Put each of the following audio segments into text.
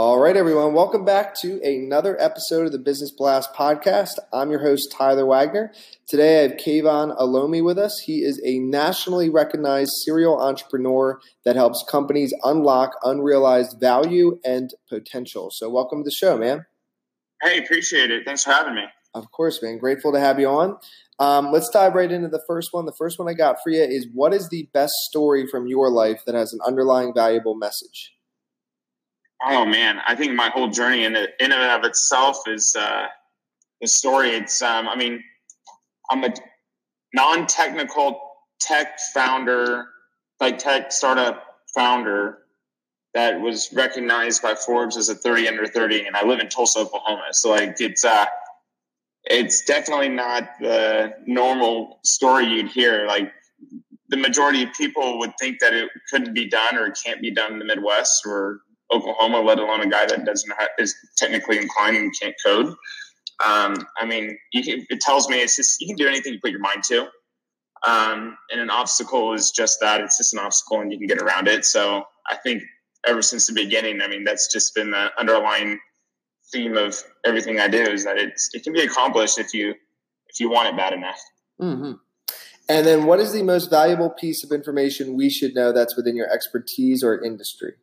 All right, everyone. Welcome back to another episode of the Business Blast podcast. I'm your host, Tyler Wagner. Today I have Kayvon Olomi with us. He is a nationally recognized serial entrepreneur that helps companies unlock unrealized value and potential. So, welcome to the show, man. Hey, appreciate it. Thanks for having me. Of course, man. Grateful to have you on. Um, let's dive right into the first one. The first one I got for you is what is the best story from your life that has an underlying valuable message? Oh man, I think my whole journey in in and of itself is uh, the story. It's um, I mean, I'm a non-technical tech founder, like tech startup founder that was recognized by Forbes as a 30 under 30, and I live in Tulsa, Oklahoma. So like it's uh, it's definitely not the normal story you'd hear. Like the majority of people would think that it couldn't be done or it can't be done in the Midwest or Oklahoma, let alone a guy that doesn't have, is technically inclined and can't code. Um, I mean, can, it tells me it's just you can do anything you put your mind to. Um, and an obstacle is just that it's just an obstacle and you can get around it. So I think ever since the beginning, I mean, that's just been the underlying theme of everything I do is that it's, it can be accomplished if you, if you want it bad enough. Mm-hmm. And then what is the most valuable piece of information we should know that's within your expertise or industry?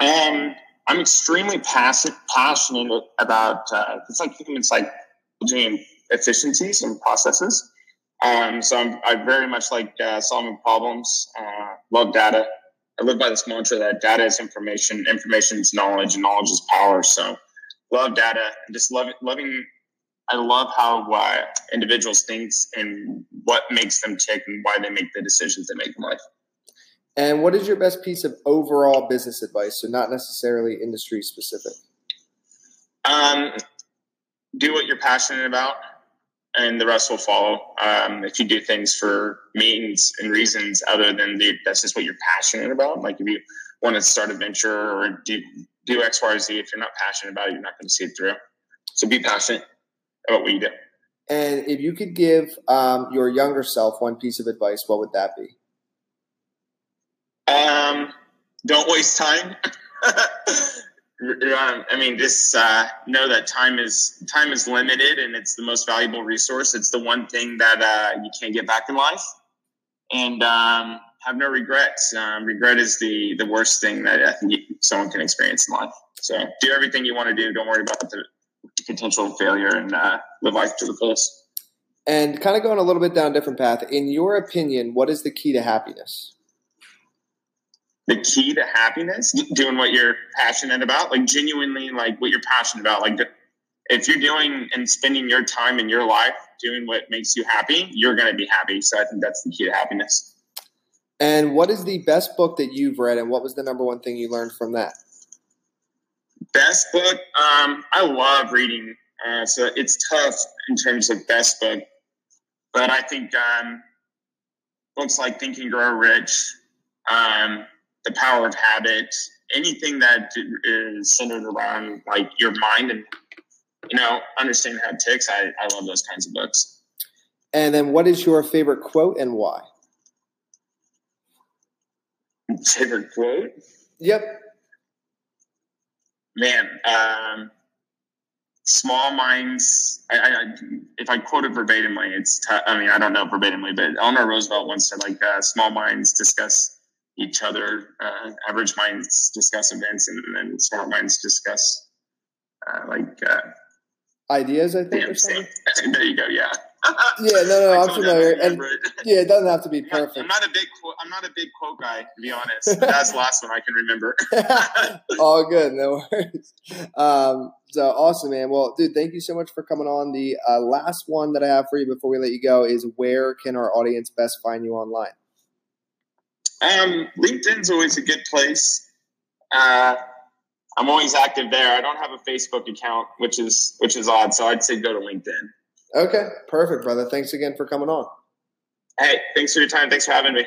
Um, I'm extremely passionate passionate about uh, it's like human psychology and efficiencies and processes. Um, so I'm, I very much like uh, solving problems. Uh, love data. I live by this mantra that data is information, information is knowledge, and knowledge is power. So love data and just love loving. I love how uh, individuals think and what makes them tick and why they make the decisions they make in life. And what is your best piece of overall business advice? So not necessarily industry specific. Um, do what you're passionate about, and the rest will follow. Um, if you do things for means and reasons other than the, that's just what you're passionate about, like if you want to start a venture or do do X, Y, or Z, if you're not passionate about it, you're not going to see it through. So be passionate about what you do. And if you could give um, your younger self one piece of advice, what would that be? Um, don't waste time. I mean, just uh, know that time is time is limited, and it's the most valuable resource. It's the one thing that uh, you can't get back in life, and um, have no regrets. Um, regret is the the worst thing that I think someone can experience in life. So, do everything you want to do. Don't worry about the potential failure, and uh, live life to the fullest. And kind of going a little bit down a different path. In your opinion, what is the key to happiness? The key to happiness doing what you're passionate about like genuinely like what you're passionate about like if you're doing and spending your time in your life doing what makes you happy you're going to be happy. So i think that's the key to happiness. And what is the best book that you've read and what was the number one thing you learned from that? Best book um, i love reading uh, so it's tough in terms of best book but i think um, books like think and grow rich um, the power of habit, anything that is centered around like your mind and you know understanding how it ticks. I, I love those kinds of books. And then, what is your favorite quote and why? Favorite quote? Yep. Man, um, small minds. I, I, if I quote it verbatimly, it's. T- I mean, I don't know verbatimly, but Eleanor Roosevelt once said, like, uh, "Small minds discuss each other. Uh, average minds discuss events, and then smart minds discuss uh, like uh, ideas. I think. or something. there you go. Yeah. yeah, no, no, I'm familiar, and yeah, it doesn't have to be perfect. I'm not a big, quote, I'm not a big quote guy, to be honest. That's the last one I can remember. All good, no worries. Um, So awesome, man. Well, dude, thank you so much for coming on. The uh, last one that I have for you before we let you go is where can our audience best find you online? Um, LinkedIn's always a good place. Uh, I'm always active there. I don't have a Facebook account, which is which is odd. So I'd say go to LinkedIn. Okay, perfect, brother. Thanks again for coming on. Hey, thanks for your time. Thanks for having me.